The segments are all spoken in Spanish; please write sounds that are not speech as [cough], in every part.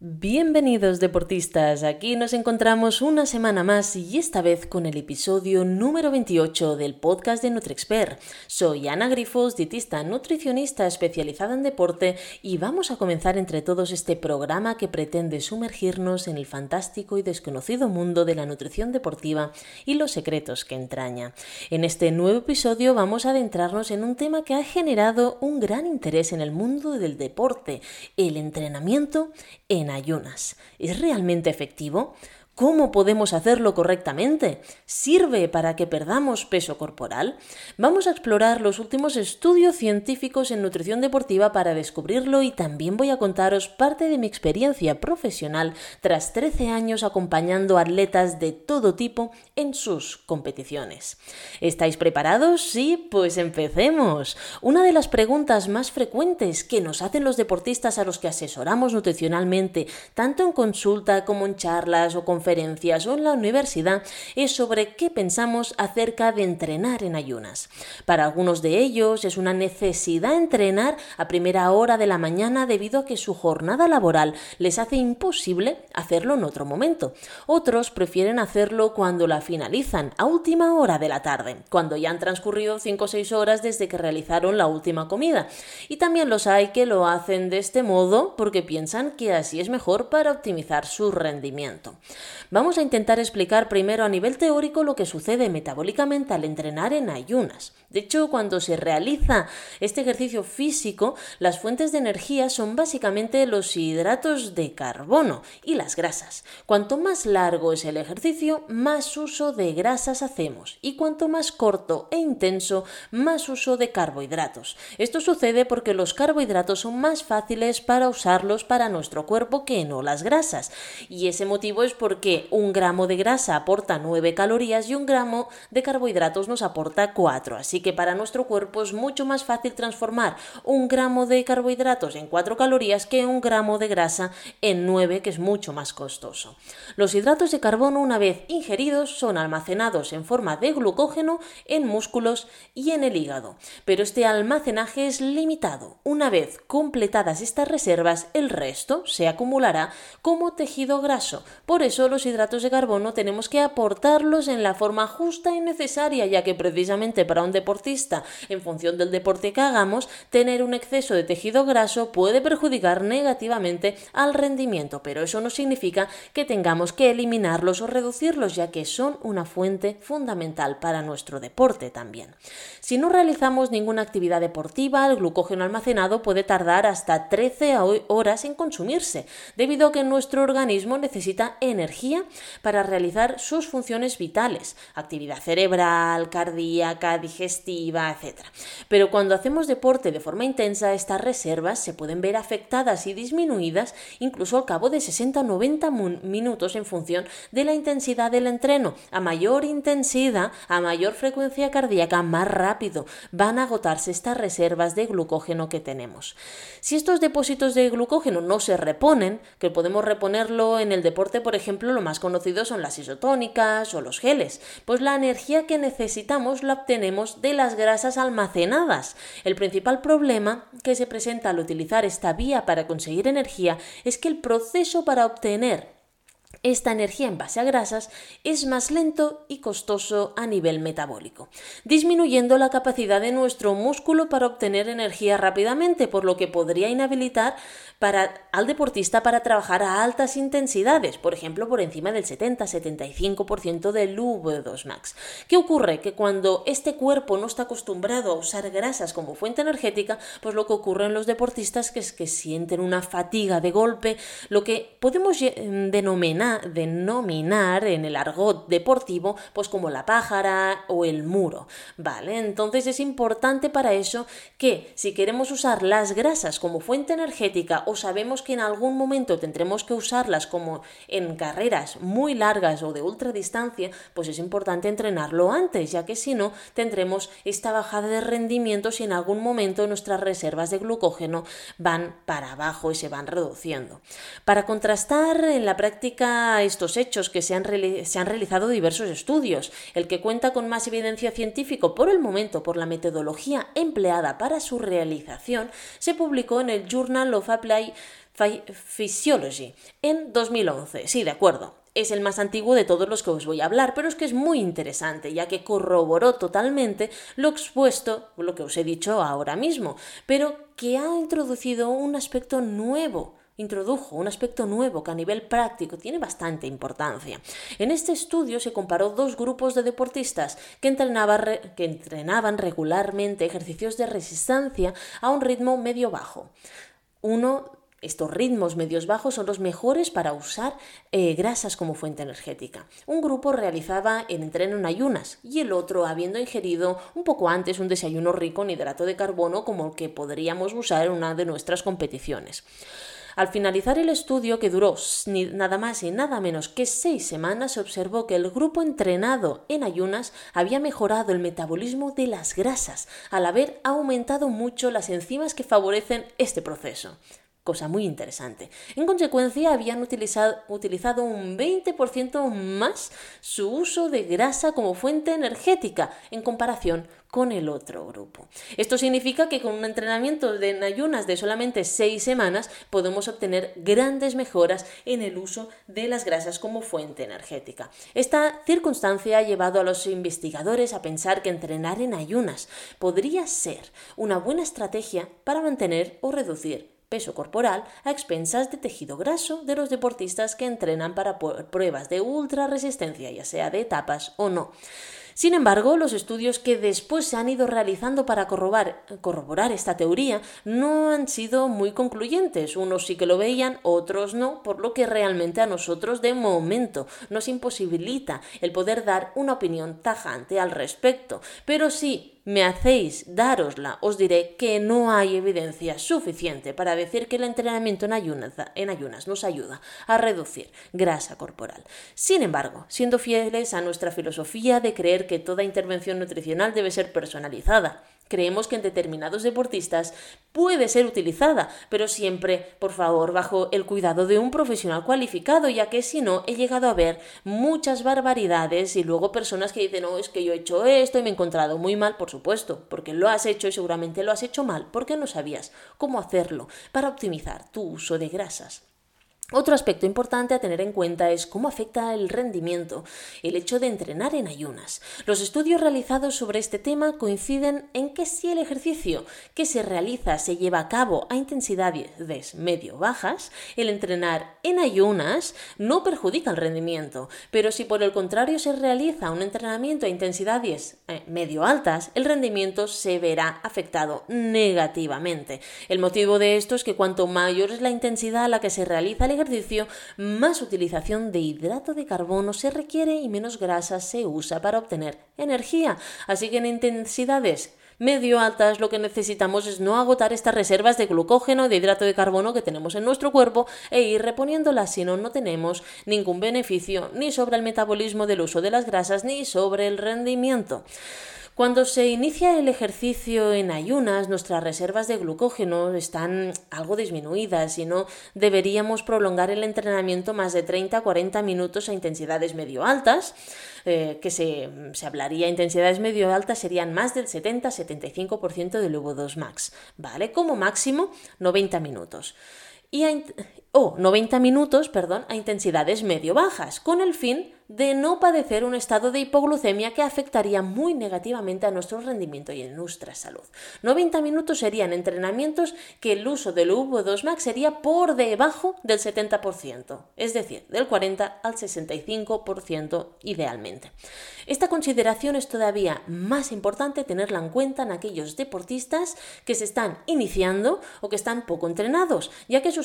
Bienvenidos deportistas, aquí nos encontramos una semana más y esta vez con el episodio número 28 del podcast de NutriExpert. Soy Ana Grifos, dietista nutricionista especializada en deporte y vamos a comenzar entre todos este programa que pretende sumergirnos en el fantástico y desconocido mundo de la nutrición deportiva y los secretos que entraña. En este nuevo episodio vamos a adentrarnos en un tema que ha generado un gran interés en el mundo del deporte, el entrenamiento en ayunas. ¿Es realmente efectivo? ¿Cómo podemos hacerlo correctamente? ¿Sirve para que perdamos peso corporal? Vamos a explorar los últimos estudios científicos en nutrición deportiva para descubrirlo y también voy a contaros parte de mi experiencia profesional tras 13 años acompañando atletas de todo tipo en sus competiciones. ¿Estáis preparados? Sí, pues empecemos. Una de las preguntas más frecuentes que nos hacen los deportistas a los que asesoramos nutricionalmente, tanto en consulta como en charlas o conferencias, o en la universidad es sobre qué pensamos acerca de entrenar en ayunas. Para algunos de ellos es una necesidad entrenar a primera hora de la mañana debido a que su jornada laboral les hace imposible hacerlo en otro momento. Otros prefieren hacerlo cuando la finalizan, a última hora de la tarde, cuando ya han transcurrido 5 o 6 horas desde que realizaron la última comida. Y también los hay que lo hacen de este modo porque piensan que así es mejor para optimizar su rendimiento. Vamos a intentar explicar primero a nivel teórico lo que sucede metabólicamente al entrenar en ayunas. De hecho, cuando se realiza este ejercicio físico, las fuentes de energía son básicamente los hidratos de carbono y las grasas. Cuanto más largo es el ejercicio, más uso de grasas hacemos y cuanto más corto e intenso, más uso de carbohidratos. Esto sucede porque los carbohidratos son más fáciles para usarlos para nuestro cuerpo que no las grasas. Y ese motivo es porque un gramo de grasa aporta 9 calorías y un gramo de carbohidratos nos aporta 4. Así que para nuestro cuerpo es mucho más fácil transformar un gramo de carbohidratos en 4 calorías que un gramo de grasa en 9, que es mucho más costoso. Los hidratos de carbono, una vez ingeridos, son almacenados en forma de glucógeno en músculos y en el hígado. Pero este almacenaje es limitado. Una vez completadas estas reservas, el resto se acumulará como tejido graso. Por eso los hidratos de carbono tenemos que aportarlos en la forma justa y necesaria, ya que precisamente para un deportista, en función del deporte que hagamos, tener un exceso de tejido graso puede perjudicar negativamente al rendimiento, pero eso no significa que tengamos que eliminarlos o reducirlos, ya que son una fuente fundamental para nuestro deporte también. Si no realizamos ninguna actividad deportiva, el glucógeno almacenado puede tardar hasta 13 horas en consumirse, debido a que nuestro organismo necesita energía para realizar sus funciones vitales, actividad cerebral, cardíaca, digestiva, etc. Pero cuando hacemos deporte de forma intensa, estas reservas se pueden ver afectadas y disminuidas incluso al cabo de 60-90 minutos en función de la intensidad del entreno. A mayor intensidad, a mayor frecuencia cardíaca, más rápido van a agotarse estas reservas de glucógeno que tenemos. Si estos depósitos de glucógeno no se reponen, que podemos reponerlo en el deporte, por ejemplo, lo más conocidos son las isotónicas o los geles, pues la energía que necesitamos la obtenemos de las grasas almacenadas. El principal problema que se presenta al utilizar esta vía para conseguir energía es que el proceso para obtener esta energía en base a grasas es más lento y costoso a nivel metabólico, disminuyendo la capacidad de nuestro músculo para obtener energía rápidamente, por lo que podría inhabilitar para, al deportista para trabajar a altas intensidades, por ejemplo, por encima del 70-75% del V2 max. ¿Qué ocurre? Que cuando este cuerpo no está acostumbrado a usar grasas como fuente energética, pues lo que ocurre en los deportistas es que sienten una fatiga de golpe, lo que podemos denominar denominar en el argot deportivo, pues como la pájara o el muro, ¿vale? Entonces es importante para eso que si queremos usar las grasas como fuente energética o sabemos que en algún momento tendremos que usarlas como en carreras muy largas o de ultradistancia, pues es importante entrenarlo antes, ya que si no tendremos esta bajada de rendimiento si en algún momento nuestras reservas de glucógeno van para abajo y se van reduciendo. Para contrastar en la práctica estos hechos que se han, se han realizado diversos estudios. El que cuenta con más evidencia científica por el momento por la metodología empleada para su realización se publicó en el Journal of Applied Physiology en 2011. Sí, de acuerdo. Es el más antiguo de todos los que os voy a hablar, pero es que es muy interesante, ya que corroboró totalmente lo expuesto, lo que os he dicho ahora mismo, pero que ha introducido un aspecto nuevo introdujo un aspecto nuevo que a nivel práctico tiene bastante importancia. En este estudio se comparó dos grupos de deportistas que, entrenaban regularmente ejercicios de resistencia a un ritmo medio-bajo. Uno estos ritmos medios bajos son los mejores para usar eh, grasas como fuente energética. Un grupo realizaba el entreno en ayunas y el otro habiendo ingerido un poco antes un desayuno rico en hidrato de carbono como el que podríamos usar en una de nuestras competiciones. Al finalizar el estudio, que duró nada más y nada menos que seis semanas, se observó que el grupo entrenado en ayunas había mejorado el metabolismo de las grasas, al haber aumentado mucho las enzimas que favorecen este proceso cosa muy interesante. En consecuencia, habían utilizado, utilizado un 20% más su uso de grasa como fuente energética en comparación con el otro grupo. Esto significa que con un entrenamiento de ayunas de solamente 6 semanas podemos obtener grandes mejoras en el uso de las grasas como fuente energética. Esta circunstancia ha llevado a los investigadores a pensar que entrenar en ayunas podría ser una buena estrategia para mantener o reducir peso corporal a expensas de tejido graso de los deportistas que entrenan para pruebas de ultra resistencia, ya sea de etapas o no. Sin embargo, los estudios que después se han ido realizando para corroborar, esta teoría no han sido muy concluyentes. Unos sí que lo veían, otros no, por lo que realmente a nosotros de momento nos imposibilita el poder dar una opinión tajante al respecto. Pero sí me hacéis darosla, os diré que no hay evidencia suficiente para decir que el entrenamiento en ayunas, en ayunas nos ayuda a reducir grasa corporal. Sin embargo, siendo fieles a nuestra filosofía de creer que toda intervención nutricional debe ser personalizada, Creemos que en determinados deportistas puede ser utilizada, pero siempre, por favor, bajo el cuidado de un profesional cualificado, ya que si no, he llegado a ver muchas barbaridades y luego personas que dicen, no, es que yo he hecho esto y me he encontrado muy mal, por supuesto, porque lo has hecho y seguramente lo has hecho mal, porque no sabías cómo hacerlo para optimizar tu uso de grasas. Otro aspecto importante a tener en cuenta es cómo afecta el rendimiento el hecho de entrenar en ayunas. Los estudios realizados sobre este tema coinciden en que si el ejercicio que se realiza se lleva a cabo a intensidades medio bajas, el entrenar en ayunas no perjudica el rendimiento, pero si por el contrario se realiza un entrenamiento a intensidades eh, medio altas, el rendimiento se verá afectado negativamente. El motivo de esto es que cuanto mayor es la intensidad a la que se realiza el ejercicio, más utilización de hidrato de carbono se requiere y menos grasa se usa para obtener energía. Así que en intensidades medio altas lo que necesitamos es no agotar estas reservas de glucógeno, de hidrato de carbono que tenemos en nuestro cuerpo e ir reponiéndolas, si no, no tenemos ningún beneficio ni sobre el metabolismo del uso de las grasas ni sobre el rendimiento. Cuando se inicia el ejercicio en ayunas, nuestras reservas de glucógeno están algo disminuidas y no deberíamos prolongar el entrenamiento más de 30-40 minutos a intensidades medio altas, eh, que se, se, hablaría intensidades medio altas serían más del 70-75% del VO2 max, ¿vale? Como máximo 90 minutos o 90 minutos, perdón, a intensidades medio bajas, con el fin de no padecer un estado de hipoglucemia que afectaría muy negativamente a nuestro rendimiento y a nuestra salud. 90 minutos serían entrenamientos que el uso del V2 Max sería por debajo del 70%, es decir, del 40 al 65% idealmente. Esta consideración es todavía más importante tenerla en cuenta en aquellos deportistas que se están iniciando o que están poco entrenados, ya que su,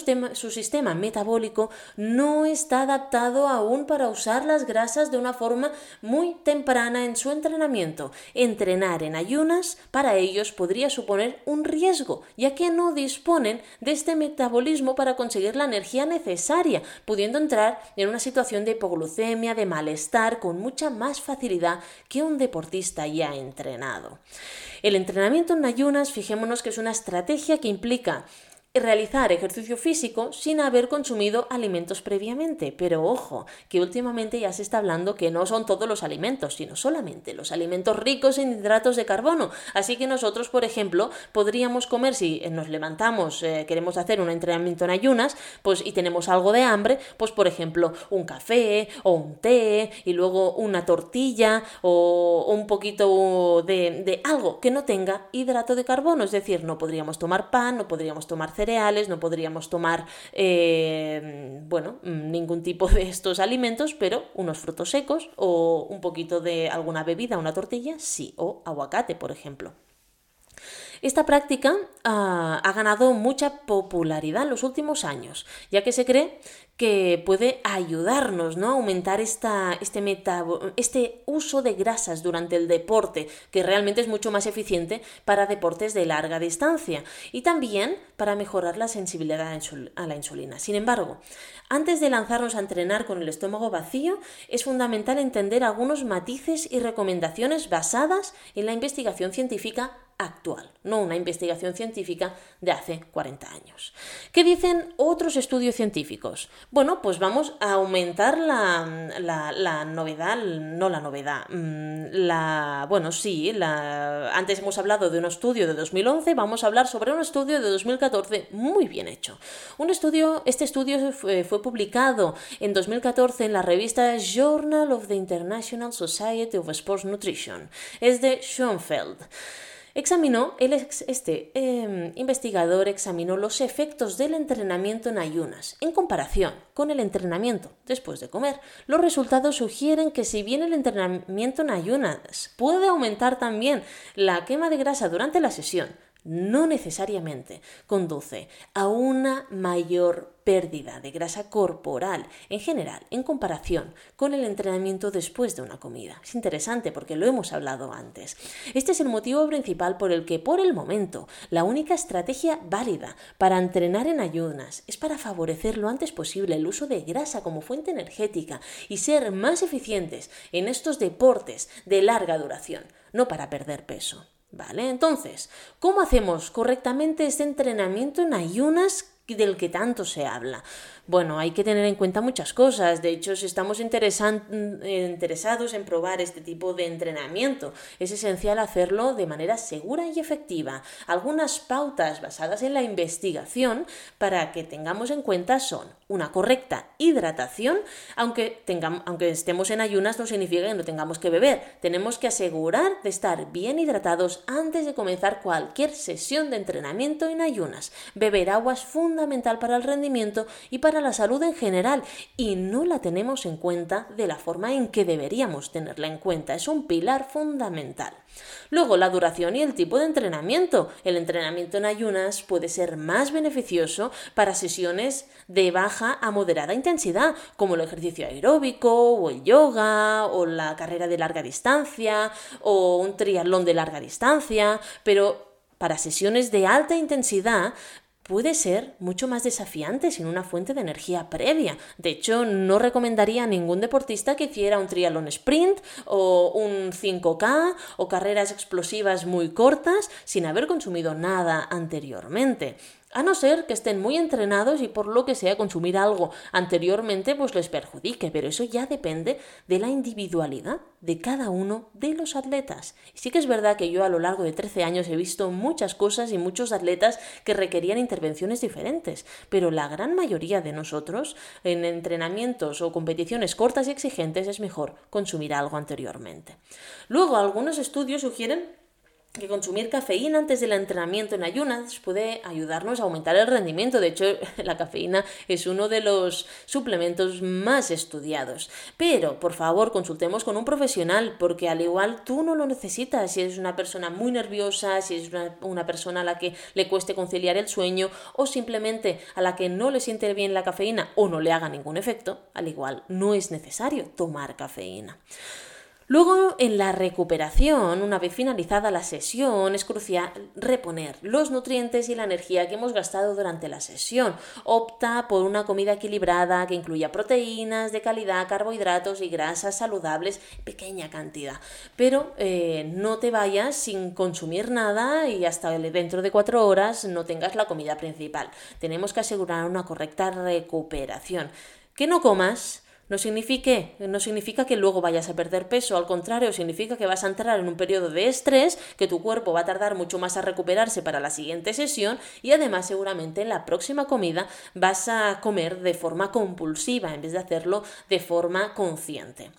sistema metabólico no está adaptado aún para usar las grasas de una forma muy temprana en su entrenamiento. Entrenar en ayunas para ellos podría suponer un riesgo, ya que no disponen de este metabolismo para conseguir la energía necesaria, pudiendo entrar en una situación de hipoglucemia, de malestar, con mucha más facilidad que un deportista ya entrenado. El entrenamiento en ayunas, fijémonos que es una estrategia que implica realizar ejercicio físico sin haber consumido alimentos previamente. Pero ojo, que últimamente ya se está hablando que no son todos los alimentos, sino solamente los alimentos ricos en hidratos de carbono. Así que nosotros, por ejemplo, podríamos comer si nos levantamos, eh, queremos hacer un entrenamiento en ayunas, pues y tenemos algo de hambre, pues por ejemplo, un café o un té y luego una tortilla o un poquito de, de algo que no tenga hidrato de carbono, es decir, no podríamos tomar pan, no podríamos tomar no podríamos tomar, eh, bueno, ningún tipo de estos alimentos, pero unos frutos secos o un poquito de alguna bebida, una tortilla, sí, o aguacate, por ejemplo. Esta práctica ah, ha ganado mucha popularidad en los últimos años, ya que se cree que puede ayudarnos ¿no? a aumentar esta, este, este uso de grasas durante el deporte, que realmente es mucho más eficiente para deportes de larga distancia y también para mejorar la sensibilidad a la insulina. Sin embargo, antes de lanzarnos a entrenar con el estómago vacío, es fundamental entender algunos matices y recomendaciones basadas en la investigación científica actual, no una investigación científica de hace 40 años. ¿Qué dicen otros estudios científicos? Bueno, pues vamos a aumentar la, novedad, no la novedad, mm, la, bueno, sí, la, antes hemos hablado de un estudio de 2011, vamos a hablar sobre un estudio de 2014 muy bien hecho. Un estudio, este estudio fue publicado en 2014 en la revista Journal of the International Society of Sports Nutrition. Es de Schoenfeld. Examinó, este em, investigador examinó los efectos del entrenamiento en ayunas en comparación con el entrenamiento después de comer. Los resultados sugieren que si bien el entrenamiento en ayunas puede aumentar también la quema de grasa durante la sesión, no necesariamente conduce a una mayor pérdida de grasa corporal en general en comparación con el entrenamiento después de una comida. Es interesante porque lo hemos hablado antes. Este es el motivo principal por el que por el momento la única estrategia válida para entrenar en ayunas es para favorecer lo antes posible el uso de grasa como fuente energética y ser más eficientes en estos deportes de larga duración, no para perder peso. ¿Vale? Entonces, ¿cómo hacemos correctamente este entrenamiento en ayunas del que tanto se habla? Bueno, hay que tener en cuenta muchas cosas. De hecho, si estamos interesados en probar este tipo de entrenamiento, es esencial hacerlo de manera segura y efectiva. Algunas pautas basadas en la investigación para que tengamos en cuenta son una correcta hidratación, aunque, tengamos, aunque estemos en ayunas no significa que no tengamos que beber. Tenemos que asegurar de estar bien hidratados antes de comenzar cualquier sesión de entrenamiento en ayunas. Beber agua es fundamental para el rendimiento y para la salud en general y no la tenemos en cuenta de la forma en que deberíamos tenerla en cuenta. Es un pilar fundamental. Luego, la duración y el tipo de entrenamiento. El entrenamiento en ayunas puede ser más beneficioso para sesiones de baja a moderada intensidad, como el ejercicio aeróbico, o el yoga, o la carrera de larga distancia, o un triatlón de larga distancia, pero para sesiones de alta intensidad puede ser mucho más desafiante sin una fuente de energía previa. De hecho, no recomendaría a ningún deportista que hiciera un triatlón sprint o un 5K o carreras explosivas muy cortas sin haber consumido nada anteriormente. A no ser que estén muy entrenados y por lo que sea consumir algo anteriormente pues les perjudique, pero eso ya depende de la individualidad de cada uno de los atletas. Y sí que es verdad que yo a lo largo de 13 años he visto muchas cosas y muchos atletas que requerían intervenciones diferentes, pero la gran mayoría de nosotros en entrenamientos o competiciones cortas y exigentes es mejor consumir algo anteriormente. Luego algunos estudios sugieren que consumir cafeína antes del entrenamiento en ayunas puede ayudarnos a aumentar el rendimiento. De hecho, [laughs] la cafeína es uno de los suplementos más estudiados. Pero, por favor, consultemos con un profesional, porque al igual tú no lo necesitas. Si eres una persona muy nerviosa, si es una, persona a la que le cueste conciliar el sueño, o simplemente a la que no le siente bien la cafeína o no le haga ningún efecto, al igual no es necesario tomar cafeína. Luego, en la recuperación, una vez finalizada la sesión, es crucial reponer los nutrientes y la energía que hemos gastado durante la sesión. Opta por una comida equilibrada que incluya proteínas de calidad, carbohidratos y grasas saludables pequeña cantidad. Pero eh, no te vayas sin consumir nada y hasta dentro de cuatro horas no tengas la comida principal. Tenemos que asegurar una correcta recuperación. Que no comas no significa, no significa que luego vayas a perder peso, al contrario, significa que vas a entrar en un periodo de estrés, que tu cuerpo va a tardar mucho más a recuperarse para la siguiente sesión y además seguramente en la próxima comida vas a comer de forma compulsiva en vez de hacerlo de forma consciente.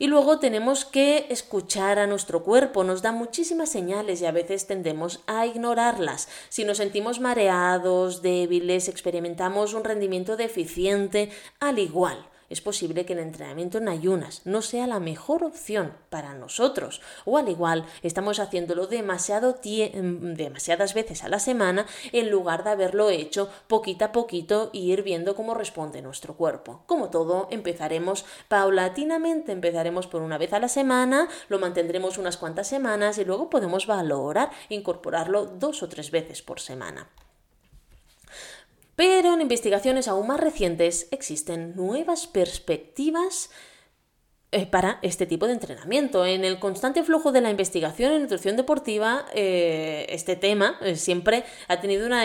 Y luego tenemos que escuchar a nuestro cuerpo, nos da muchísimas señales y a veces tendemos a ignorarlas. Si nos sentimos mareados, débiles, experimentamos un rendimiento deficiente, al igual es posible que el entrenamiento en ayunas no sea la mejor opción para nosotros. O al igual, estamos haciéndolo demasiado em, demasiadas veces a la semana en lugar de haberlo hecho poquito a poquito y ir viendo cómo responde nuestro cuerpo. Como todo, empezaremos paulatinamente, empezaremos por una vez a la semana, lo mantendremos unas cuantas semanas y luego podemos valorar incorporarlo dos o tres veces por semana. Pero en investigaciones aún más recientes existen nuevas perspectivas para este tipo de entrenamiento. En el constante flujo de la investigación en nutrición deportiva, eh, este tema eh, siempre ha tenido una,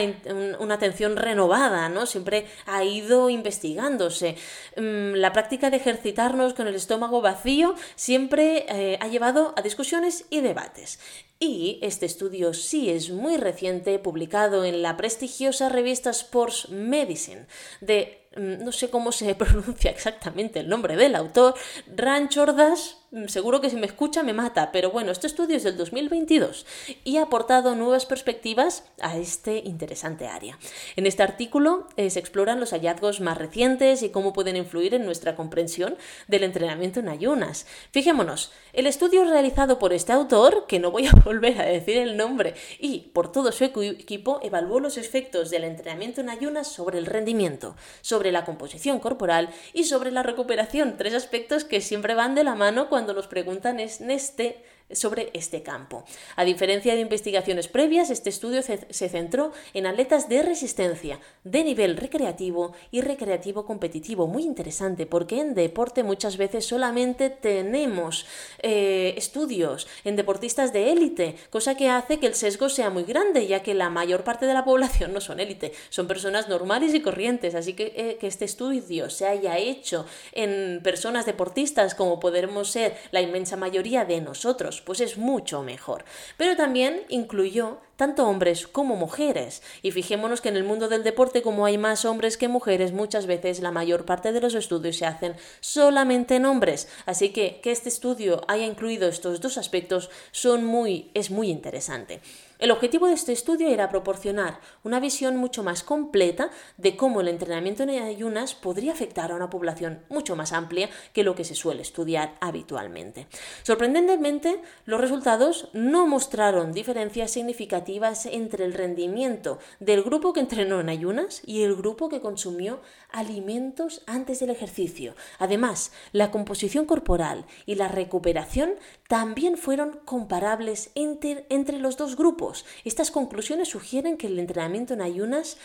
una, atención renovada, ¿no? Siempre ha ido investigándose. Mm, la práctica de ejercitarnos con el estómago vacío siempre ha llevado a discusiones y debates. Y este estudio sí es muy reciente, publicado en la prestigiosa revista Sports Medicine de no sé cómo se [laughs] pronuncia exactamente el nombre del autor, Ranchordas, mm, seguro que si me escucha me mata, pero bueno, este estudio es del 2022 y ha aportado nuevas perspectivas a este interesante área. En este artículo eh, se exploran los hallazgos más recientes y cómo pueden influir en nuestra comprensión del entrenamiento en ayunas. Fijémonos, el estudio realizado por este autor, que no voy a [laughs] volver a decir el nombre, y por todo su equipo evaluó los efectos del entrenamiento en ayunas sobre el rendimiento, sobre la composición corporal y sobre la recuperación, tres aspectos que siempre van de la mano cuando nos preguntan en este sobre este campo. A diferencia de investigaciones previas, este estudio se centró en atletas de resistencia, de nivel recreativo y recreativo competitivo. Muy interesante porque en deporte muchas veces solamente tenemos eh, estudios en deportistas de élite, cosa que hace que el sesgo sea muy grande, ya que la mayor parte de la [laughs] población no son élite, son personas normales y corrientes. Así que eh, que este estudio se haya hecho en personas deportistas como podemos ser la inmensa mayoría de nosotros, pues es mucho mejor. Pero también incluyó tanto hombres como mujeres. Y fijémonos que en el mundo del deporte, como hay más hombres que mujeres, muchas veces la mayor parte de los estudios se hacen solamente en hombres. Así que que este estudio haya incluido estos dos aspectos son muy, es muy interesante. El objetivo de este estudio era proporcionar una visión mucho más completa de cómo el entrenamiento en ayunas podría afectar a una población mucho más amplia que lo que se suele estudiar habitualmente. Sorprendentemente, los resultados no mostraron diferencias significativas entre el rendimiento del grupo que entrenó en ayunas y el grupo que consumió alimentos antes del ejercicio. Además, la composición corporal y la recuperación también fueron comparables entre, entre los dos grupos estas conclusiones sugieren que el entrenamiento en ayunas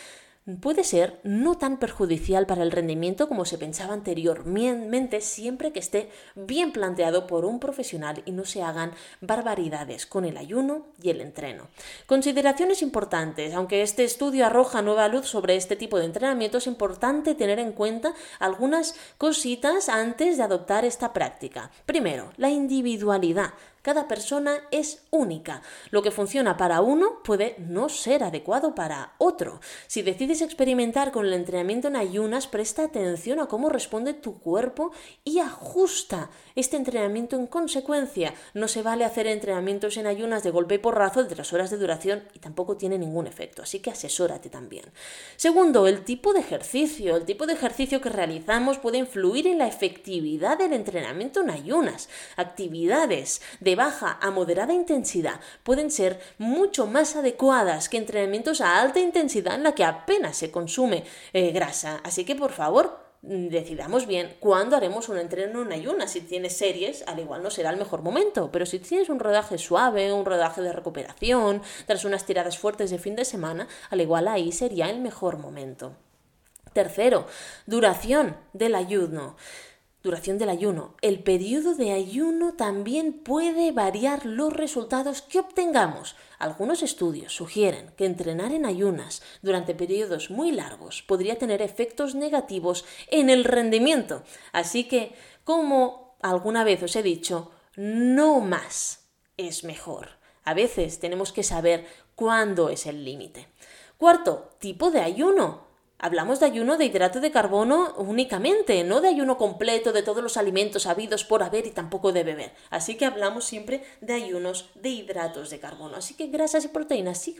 puede ser no tan perjudicial para el rendimiento como se pensaba anteriormente siempre que esté bien planteado por un profesional y no se hagan barbaridades con el ayuno y el entreno. Consideraciones importantes. Aunque este estudio arroja nueva luz sobre este tipo de entrenamiento, es importante tener en cuenta algunas cositas antes de adoptar esta práctica. Primero, la individualidad. Cada persona es única. Lo que funciona para uno puede no ser adecuado para otro. Si decides experimentar con el entrenamiento en ayunas, presta atención a cómo responde tu cuerpo y ajusta este entrenamiento en consecuencia. No se vale hacer entrenamientos en ayunas de golpe y porrazo de tres horas de duración y tampoco tiene ningún efecto, así que asesórate también. Segundo, el tipo de ejercicio. El tipo de ejercicio que realizamos puede influir en la efectividad del entrenamiento en ayunas. Actividades de de baja a moderada intensidad pueden ser mucho más adecuadas que entrenamientos a alta intensidad en la que apenas se consume eh, grasa. Así que por favor, decidamos bien cuándo haremos un entreno en ayunas. Si tienes series, al igual no será el mejor momento, pero si tienes un rodaje suave, un rodaje de recuperación, tras unas tiradas fuertes de fin de semana, al igual ahí sería el mejor momento. Tercero, duración del ayuno. Duración del ayuno. El periodo de ayuno también puede variar los resultados que obtengamos. Algunos estudios sugieren que entrenar en ayunas durante periodos muy largos podría tener efectos negativos en el rendimiento. Así que, como alguna vez os he dicho, no más es mejor. A veces tenemos que saber cuándo es el límite. Cuarto, tipo de ayuno. Hablamos de ayuno de hidrato de carbono únicamente, no de ayuno completo de todos los alimentos habidos por haber y tampoco de beber. Así que hablamos siempre de ayunos de hidratos de carbono. Así que grasas y proteínas sí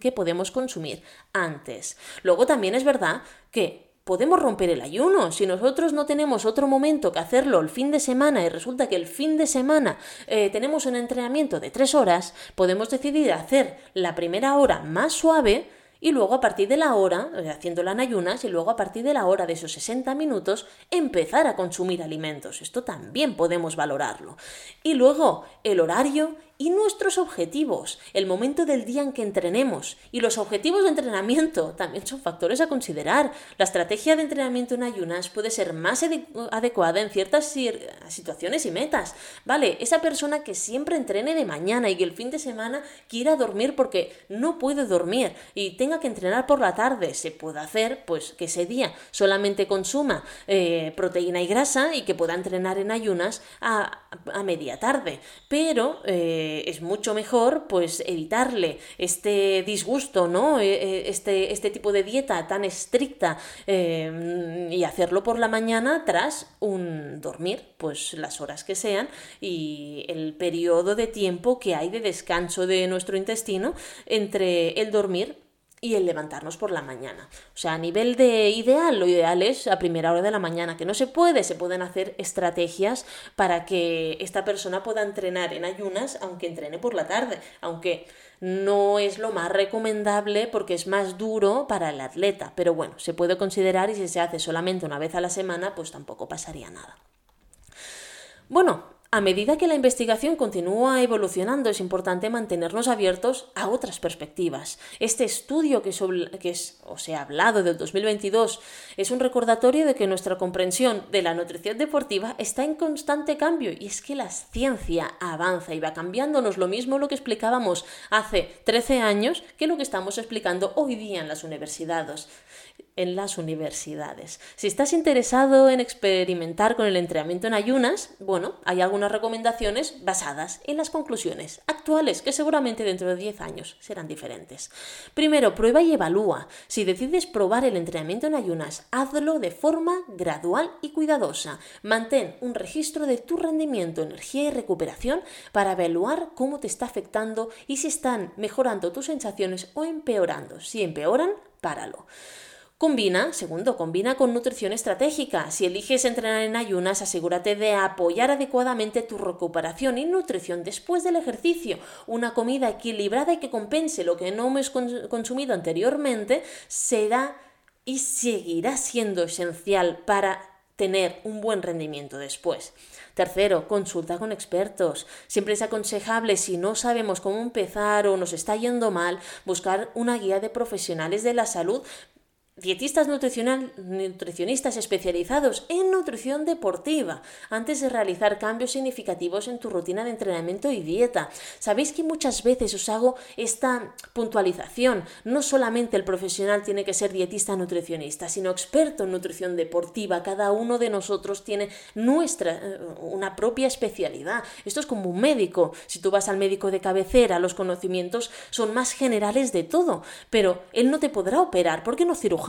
que podemos consumir antes. Luego también es verdad que podemos romper el ayuno. Si nosotros no tenemos otro momento que hacerlo el fin de semana y resulta que el fin de semana eh, tenemos un entrenamiento de tres horas, podemos decidir hacer la primera hora más suave y luego a partir de la hora, haciéndola en ayunas, y luego a partir de la hora de esos 60 minutos, empezar a consumir alimentos. Esto también podemos valorarlo. Y luego el horario y nuestros objetivos, el momento del día en que entrenemos y los objetivos de entrenamiento [laughs] también son factores a considerar. La estrategia de entrenamiento en ayunas puede ser más adecuada en ciertas situaciones y metas. Vale, esa persona que siempre entrene de mañana y que el fin de semana quiera dormir porque no puede dormir y tenga que entrenar por la tarde, se puede hacer pues que ese día solamente consuma eh, proteína y grasa y que pueda entrenar en ayunas a, media tarde. Pero eh, es mucho mejor pues evitarle este disgusto, ¿no? E, e, este, este tipo de dieta tan estricta em, y hacerlo por la mañana tras un dormir, pues las horas que sean y el periodo de tiempo que hay de descanso de nuestro intestino entre el dormir y el levantarnos por la mañana. O sea, a nivel de ideal, lo ideal es a primera hora de la mañana, que no se puede, se pueden hacer estrategias para que esta persona pueda entrenar en ayunas, aunque entrene por la tarde, aunque no es lo más recomendable porque es más duro para el atleta, pero bueno, se puede considerar y si se hace solamente una vez a la semana, pues tampoco pasaría nada. Bueno, a medida que la investigación continúa evolucionando, es importante mantenernos abiertos a otras perspectivas. Este estudio que, que os he hablado del 2022 es un recordatorio de que nuestra comprensión de la nutrición deportiva está en constante cambio y es que la ciencia avanza y va cambiándonos lo mismo lo que explicábamos hace 13 años que lo que estamos explicando hoy día en las universidades en las universidades. Si estás interesado en experimentar con el entrenamiento en ayunas, bueno, hay algunas recomendaciones basadas en las conclusiones actuales, que seguramente dentro de 10 años serán diferentes. Primero, prueba y evalúa. Si decides probar el entrenamiento en ayunas, hazlo de forma gradual y cuidadosa. Mantén un registro de tu rendimiento, energía y recuperación para evaluar cómo te está afectando y si están mejorando tus sensaciones o empeorando. Si empeoran, páralo. Combina, segundo, combina con nutrición estratégica. Si eliges entrenar en ayunas, asegúrate de apoyar adecuadamente tu recuperación y nutrición después del ejercicio. Una comida equilibrada y que compense lo que no hemos consumido anteriormente será y seguirá siendo esencial para tener un buen rendimiento después. Tercero, consulta con expertos. Siempre es aconsejable, si no sabemos cómo empezar o nos está yendo mal, buscar una guía de profesionales de la salud Dietistas nutricionistas especializados en nutrición deportiva antes de realizar cambios significativos en tu rutina de entrenamiento y dieta. Sabéis que muchas veces os hago esta puntualización. No solamente el profesional tiene que ser dietista nutricionista, sino experto en nutrición deportiva. Cada uno de nosotros tiene nuestra, eh, una propia especialidad. Esto es como un médico. Si tú vas al médico de cabecera, los conocimientos son más generales de todo, pero él no te podrá operar porque no cirujano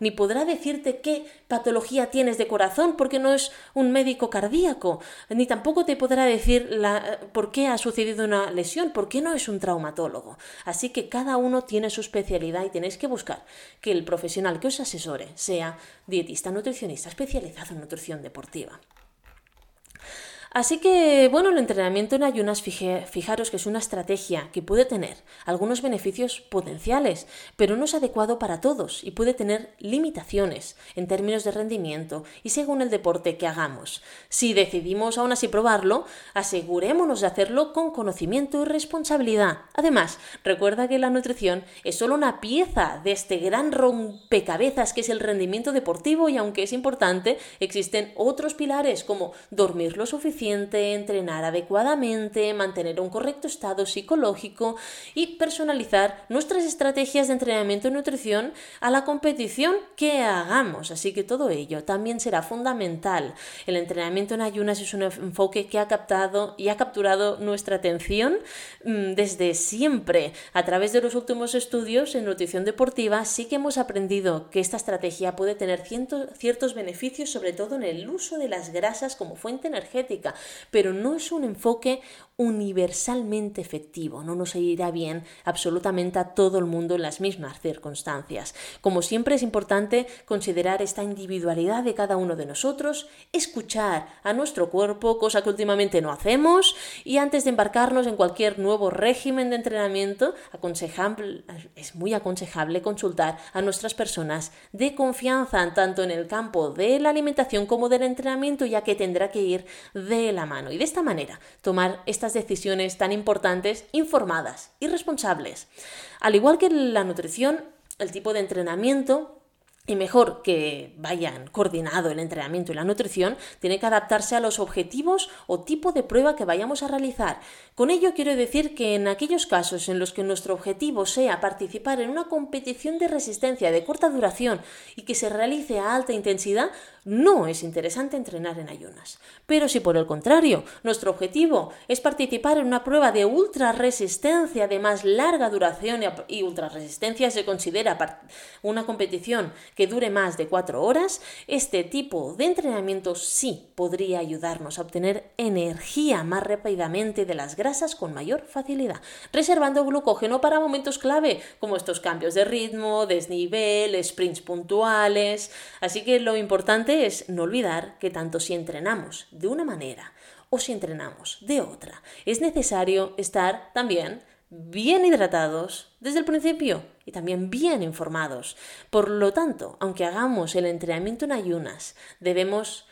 ni podrá decirte qué patología tienes de corazón porque no es un médico cardíaco, ni tampoco te podrá decir la, por qué ha sucedido una lesión, porque no es un traumatólogo. Así que cada uno tiene su especialidad y tenéis que buscar que el profesional que os asesore sea dietista nutricionista especializado en nutrición deportiva. Así que, bueno, el entrenamiento en ayunas, fijaros que es una estrategia que puede tener algunos beneficios potenciales, pero no es adecuado para todos y puede tener limitaciones en términos de rendimiento y según el deporte que hagamos. Si decidimos aún así probarlo, asegurémonos de hacerlo con conocimiento y responsabilidad. Además, recuerda que la nutrición es solo una pieza de este gran rompecabezas que es el rendimiento deportivo y aunque es importante, existen otros pilares como dormir lo suficiente, entrenar adecuadamente, mantener un correcto estado psicológico y personalizar nuestras estrategias de entrenamiento y nutrición a la competición que hagamos. Así que todo ello también será fundamental. El entrenamiento en ayunas es un enfoque que ha captado y ha capturado nuestra atención mm, desde siempre. A través de los últimos estudios en nutrición deportiva sí que hemos aprendido que esta estrategia puede tener ciertos beneficios, sobre todo en el uso de las grasas como fuente energética pero no es un enfoque universalmente efectivo, no nos irá bien absolutamente a todo el mundo en las mismas circunstancias. Como siempre es importante considerar esta individualidad de cada uno de nosotros, escuchar a nuestro cuerpo, cosa que últimamente no hacemos, y antes de embarcarnos en cualquier nuevo régimen de entrenamiento, es muy aconsejable consultar a nuestras personas de confianza, tanto en el campo de la alimentación como del entrenamiento, ya que tendrá que ir de la mano. Y de esta manera, tomar estas decisiones tan importantes informadas y responsables. Al igual que la nutrición, el tipo de entrenamiento y mejor que vayan coordinado el entrenamiento y la nutrición, tiene que adaptarse a los objetivos o tipo de prueba que vayamos a realizar. Con ello quiero decir que en aquellos casos en los que nuestro objetivo sea participar en una competición de resistencia de corta duración y que se realice a alta intensidad, no es interesante entrenar en ayunas. Pero si por el contrario nuestro objetivo es participar en una prueba de ultra resistencia de más larga duración y ultra resistencia se considera una competición dure más de cuatro horas, este tipo de entrenamiento sí podría ayudarnos a obtener energía más rápidamente de las grasas con mayor facilidad, reservando glucógeno para momentos clave como estos cambios de ritmo, desnivel, sprints puntuales. Así que lo importante es no olvidar que tanto si entrenamos de una manera o si entrenamos de otra, es necesario estar también bien hidratados desde el principio y también bien informados. Por lo tanto, aunque hagamos el entrenamiento en ayunas, debemos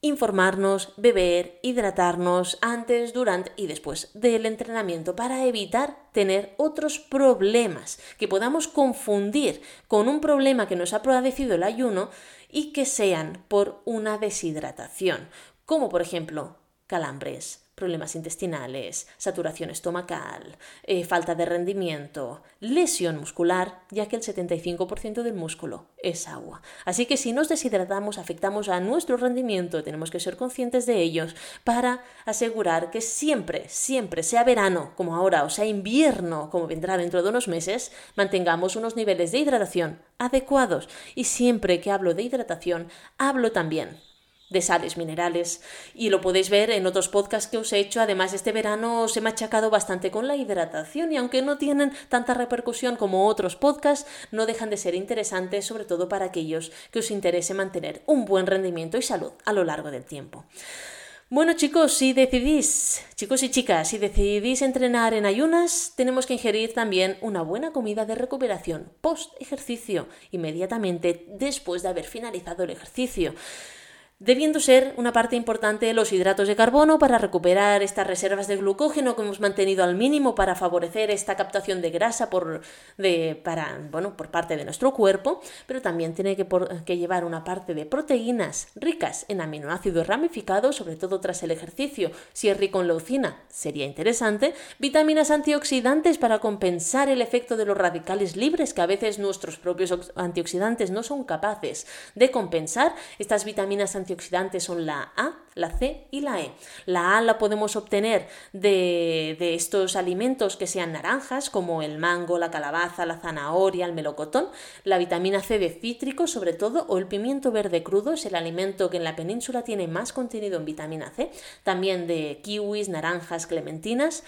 informarnos, beber, hidratarnos antes, durante y después del entrenamiento para evitar tener otros problemas que podamos confundir con un problema que nos ha producido el ayuno y que sean por una deshidratación, como por ejemplo calambres, problemas intestinales, saturación estomacal, eh, falta de rendimiento, lesión muscular, ya que el 75% del músculo es agua. Así que si nos deshidratamos afectamos a nuestro rendimiento, tenemos que ser conscientes de ellos para asegurar que siempre, siempre, sea verano como ahora o sea invierno como vendrá dentro de unos meses, mantengamos unos niveles de hidratación adecuados. Y siempre que hablo de hidratación, hablo también de sales minerales y lo podéis ver en otros podcasts que os he hecho. Además, este verano os he machacado bastante con la hidratación y aunque no tienen tanta repercusión como otros podcasts, no dejan de ser interesantes, sobre todo para aquellos que os interese mantener un buen rendimiento y salud a lo largo del tiempo. Bueno chicos, si decidís, chicos y chicas, si decidís entrenar en ayunas, tenemos que ingerir también una buena comida de recuperación post ejercicio, inmediatamente después de haber finalizado el ejercicio debiendo ser una parte importante los hidratos de carbono para recuperar estas reservas de glucógeno que hemos mantenido al mínimo para favorecer esta captación de grasa por, de, para, bueno, por parte de nuestro cuerpo, pero también tiene que, que llevar una parte de proteínas ricas en aminoácidos ramificados, sobre todo tras el ejercicio. Si es rico en leucina, sería interesante. Vitaminas antioxidantes para compensar el efecto de los radicales libres que a veces nuestros propios antioxidantes no son capaces de compensar. Estas vitaminas antioxidantes antioxidantes son la A, la C y la E. La A la podemos obtener de, de, estos alimentos que sean naranjas, como el mango, la calabaza, la zanahoria, el melocotón. La vitamina C de cítricos, sobre todo, o el pimiento verde crudo, es el alimento que en la península tiene más contenido en vitamina C. También de kiwis, naranjas, clementinas,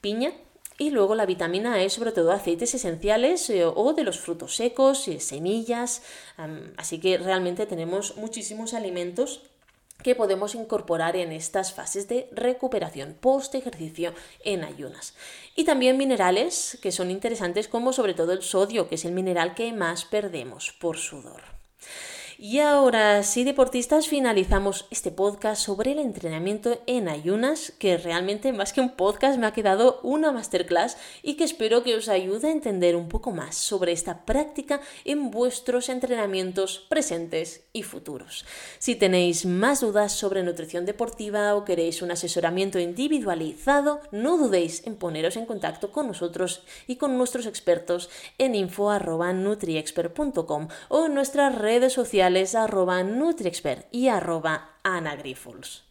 piña y luego la vitamina E, sobre todo aceites esenciales eh, o de los frutos secos, semillas. así que realmente tenemos muchísimos alimentos que podemos incorporar en estas fases de recuperación post ejercicio en ayunas. Y también minerales que son interesantes como sobre todo el sodio, que es el mineral que más perdemos por sudor. Y ahora sí, deportistas, finalizamos este podcast sobre el entrenamiento en ayunas, que realmente más que un podcast me ha quedado una masterclass y que espero que os ayude a entender un poco más sobre esta práctica en vuestros entrenamientos presentes y futuros. Si tenéis más dudas sobre nutrición deportiva o queréis un asesoramiento individualizado, no dudéis en poneros en contacto con nosotros y con nuestros expertos en info.nutriexpert.com o en nuestras redes sociales arroba NutriExpert y arroba Ana Grifols.